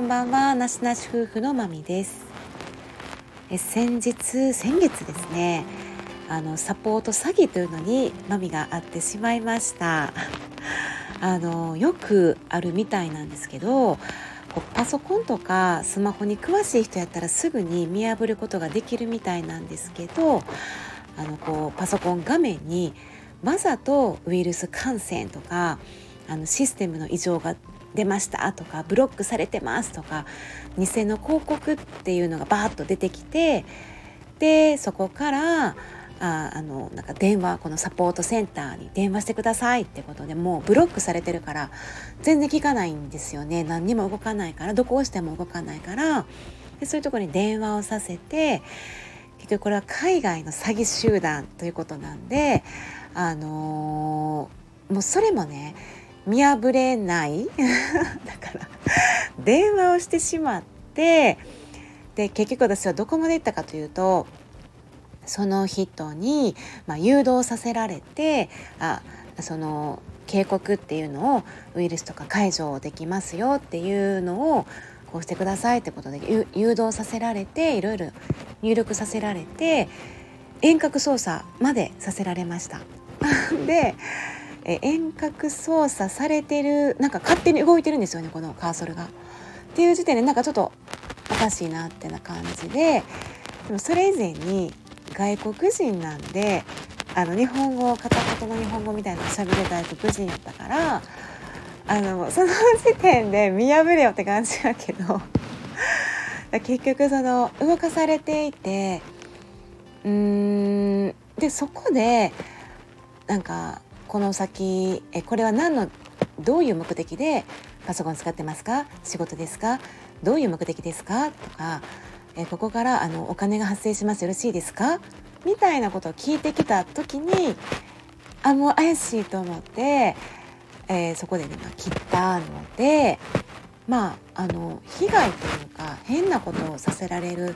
こんばんは。なしなし夫婦のまみです。え先日先月ですね。あのサポート詐欺というのにマミが会ってしまいました。あのよくあるみたいなんですけどこうパソコンとかスマホに詳しい人やったらすぐに見破ることができるみたいなんですけどあのこうパソコン画面にわざとウイルス感染とかあのシステムの異常が出ましたとかブロックされてますとか偽の広告っていうのがバーッと出てきてでそこからああのなんか電話このサポートセンターに電話してくださいってことでもうブロックされてるから全然聞かないんですよね。何にも動かないからどこ押しても動かないからでそういうところに電話をさせて結局これは海外の詐欺集団ということなんであのー、もうそれもね見破れない だから電話をしてしまってで結局私はどこまで行ったかというとその人に、まあ、誘導させられてあその警告っていうのをウイルスとか解除できますよっていうのをこうしてくださいってことで誘導させられていろいろ入力させられて遠隔操作までさせられました。で遠隔操作されてるなんか勝手に動いてるんですよねこのカーソルが。っていう時点でなんかちょっとおかしいなってな感じででもそれ以前に外国人なんであの日本語片言の日本語みたいなの喋る外国人やったからあのその時点で見破れよって感じやけど 結局その動かされていてうーんでそこでなんかこの先えこれは何のどういう目的でパソコン使ってますか？仕事ですか？どういう目的ですか？とかえここからあのお金が発生します。よろしいですか？みたいなことを聞いてきた時にあもう怪しいと思って、えー、そこでね、まあ、切ったのでまああの被害というか変なことをさせられる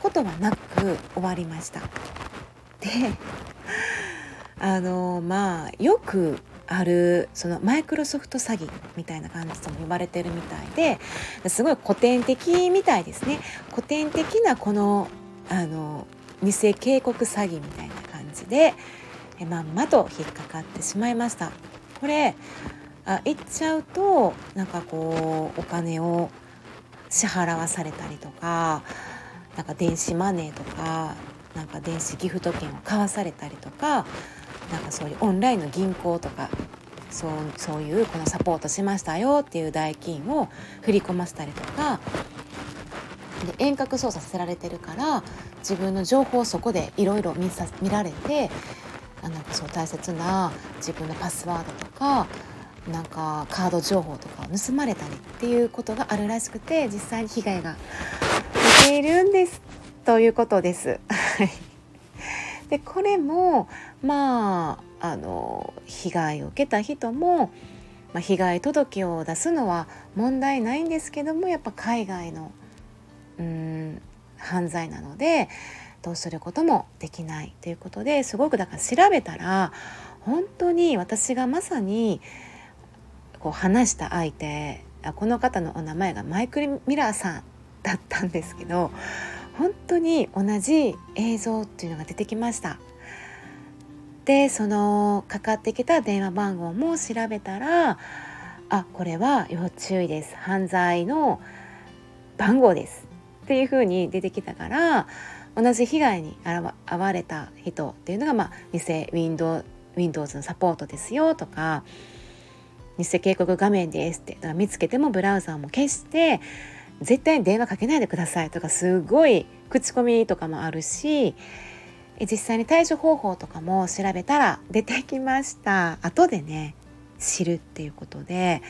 ことはなく終わりました。であのまあよくあるそのマイクロソフト詐欺みたいな感じとも呼ばれてるみたいですごい古典的みたいですね。古典的なこのあの偽警告詐欺みたいな感じでまんまと引っかかってしまいました。これあ言っちゃうとなんかこうお金を支払わされたりとかなんか電子マネーとかなんか電子ギフト券を買わされたりとかなんかそういうオンラインの銀行とかそうそういうこのサポートしましたよっていう代金を振り込ませたりとかで遠隔操作させられてるから自分の情報をそこでいろいろ見られてなんかそう大切な自分のパスワードとかなんかカード情報とかを盗まれたりっていうことがあるらしくて実際に被害が出ているんですということです。でこれもまああの被害を受けた人も、まあ、被害届を出すのは問題ないんですけどもやっぱ海外のうん犯罪なのでどうすることもできないということですごくだから調べたら本当に私がまさにこう話した相手この方のお名前がマイクル・ミラーさんだったんですけど本当に同じ映像っていうのが出てきました。でそのかかってきた電話番号も調べたらあこれは要注意です。犯罪の番号ですっていうふうに出てきたから同じ被害に遭われた人っていうのが、まあ、偽 Windows, Windows のサポートですよとか偽警告画面ですって見つけてもブラウザーも消して絶対に電話かけないでくださいとかすごい口コミとかもあるし実際に対処方法とかも調べたら出てきました。後でね知るっていうことで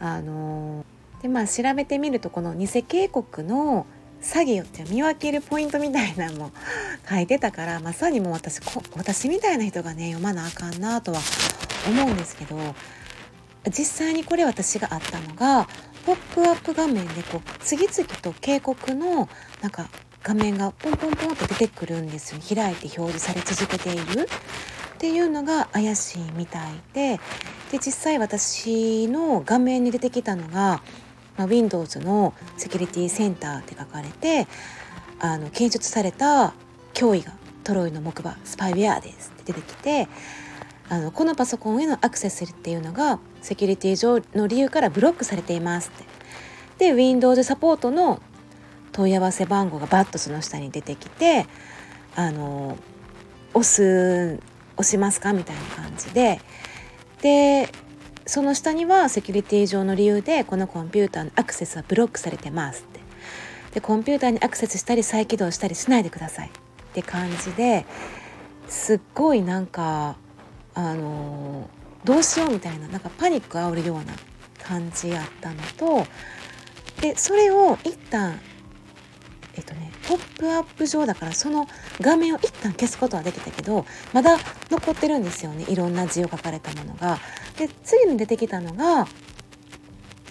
あのでまあ調べてみるとこの偽警告の詐欺って見分けるポイントみたいなのも書いてたからまさにもう私私みたいな人がね読まなあかんなとは思うんですけど実際にこれ私があったのがポップアップ画面でこう次々と警告のなんか画面がポンポンポンと出てくるんですよ。開いて表示され続けている。っていうのが怪しいみたいで。で実際私の画面に出てきたのがまあ、Windows のセキュリティセンターって書かれてあの検出された脅威がトロイの木馬スパイウェアですって出てきてあのこのパソコンへのアクセスっていうのがセキュリティ上の理由からブロックされていますって。で Windows サポートの問い合わせ番号がバッとその下に出てきてあの押す押しますかみたいな感じで。でその下にはセキュリティ上の理由でこのコンピューターのアクセスはブロックされてますって。でコンピューターにアクセスしたり再起動したりしないでくださいって感じですっごいなんかあのどうしようみたいななんかパニックあおるような感じやったのとでそれを一旦えっとねポップアップ上だからその画面を一旦消すことはできたけどまだ残ってるんですよねいろんな字を書かれたものが。で次に出てきたのが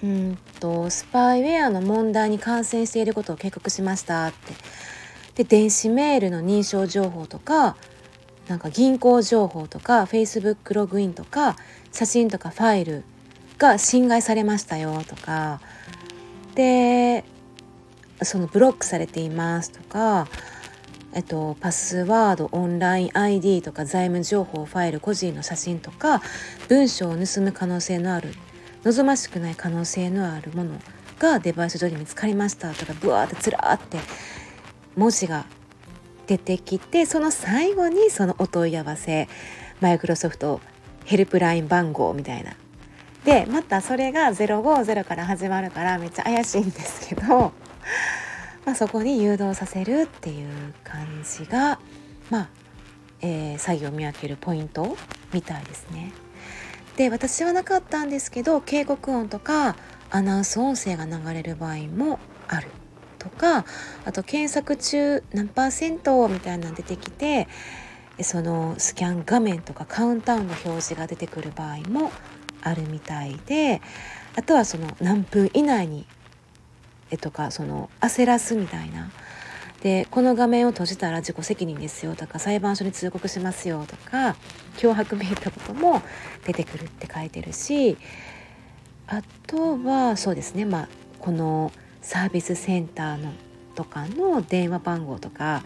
うんとスパイウェアの問題に感染していることを警告しましたってで電子メールの認証情報とかなんか銀行情報とか Facebook ログインとか写真とかファイルが侵害されましたよとかでそのブロックされていますとか、えっと、パスワードオンライン ID とか財務情報ファイル個人の写真とか文章を盗む可能性のある望ましくない可能性のあるものがデバイス上に見つかりましたとかブワーってずらーって文字が出てきてその最後にそのお問い合わせマイクロソフトヘルプライン番号みたいな。でまたそれが050から始まるからめっちゃ怪しいんですけど、まあ、そこに誘導させるっていう感じがまあ、えー、作業を見分けるポイントみたいですね。で私はなかったんですけど警告音とかアナウンス音声が流れる場合もあるとかあと検索中何パーセントみたいなの出てきてそのスキャン画面とかカウンタウンの表示が出てくる場合もあるみたいであとはその何分以内にえとかその焦らすみたいな。でこの画面を閉じたら自己責任ですよとか裁判所に通告しますよとか脅迫めいたことも出てくるって書いてるしあとはそうですねまあこのサービスセンターのとかの電話番号とか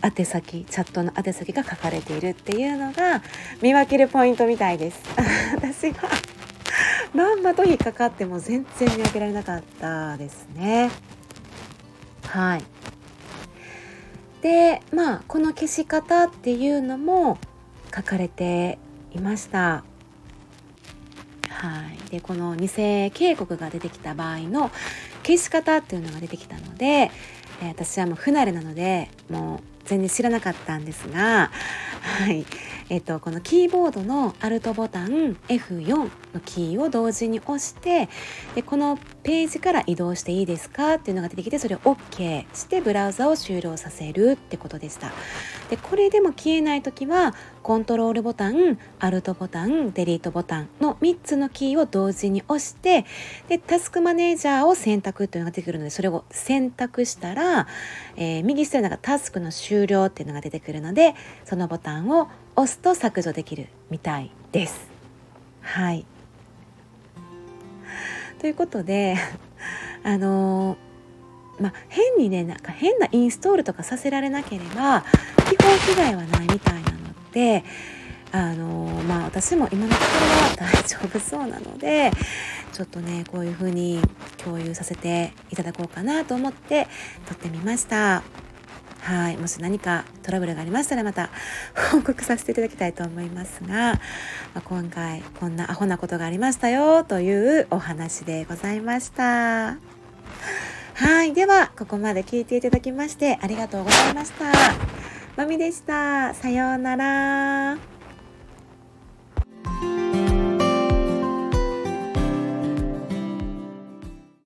宛先チャットの宛先が書かれているっていうのが見分けるポイントみたいです。私はまんまと引っかかっても全然見分けられなかったですね。はい。でまあこの消し方っていうのも書かれていました。はい、でこの偽警告が出てきた場合の消し方っていうのが出てきたので、えー、私はもう不慣れなのでもう全然知らなかったんですが、はいえーと、このキーボードのアルトボタン F4 のキーを同時に押してでこのページから移動していいですかっていうのが出てきてそれを OK してブラウザを終了させるってことでした。でこれでも消えない時はコントロールボタンアルトボタンデリートボタンの3つのキーを同時に押してでタスクマネージャーを選択というのが出てくるのでそれを選択したら、えー、右下になんかタスクの終了っていうのが出てくるのでそのボタンを押すと削除できるみたいです。はいということで あのーまあ、変にねなんか変なインストールとかさせられなければ基本被害はないみたいなのであのまあ私も今のところは大丈夫そうなのでちょっとねこういう風に共有させていただこうかなと思って撮ってみましたはいもし何かトラブルがありましたらまた 報告させていただきたいと思いますが、まあ、今回こんなアホなことがありましたよというお話でございましたはいではここまで聞いていただきましてありがとうございましたまみでした。さようなら。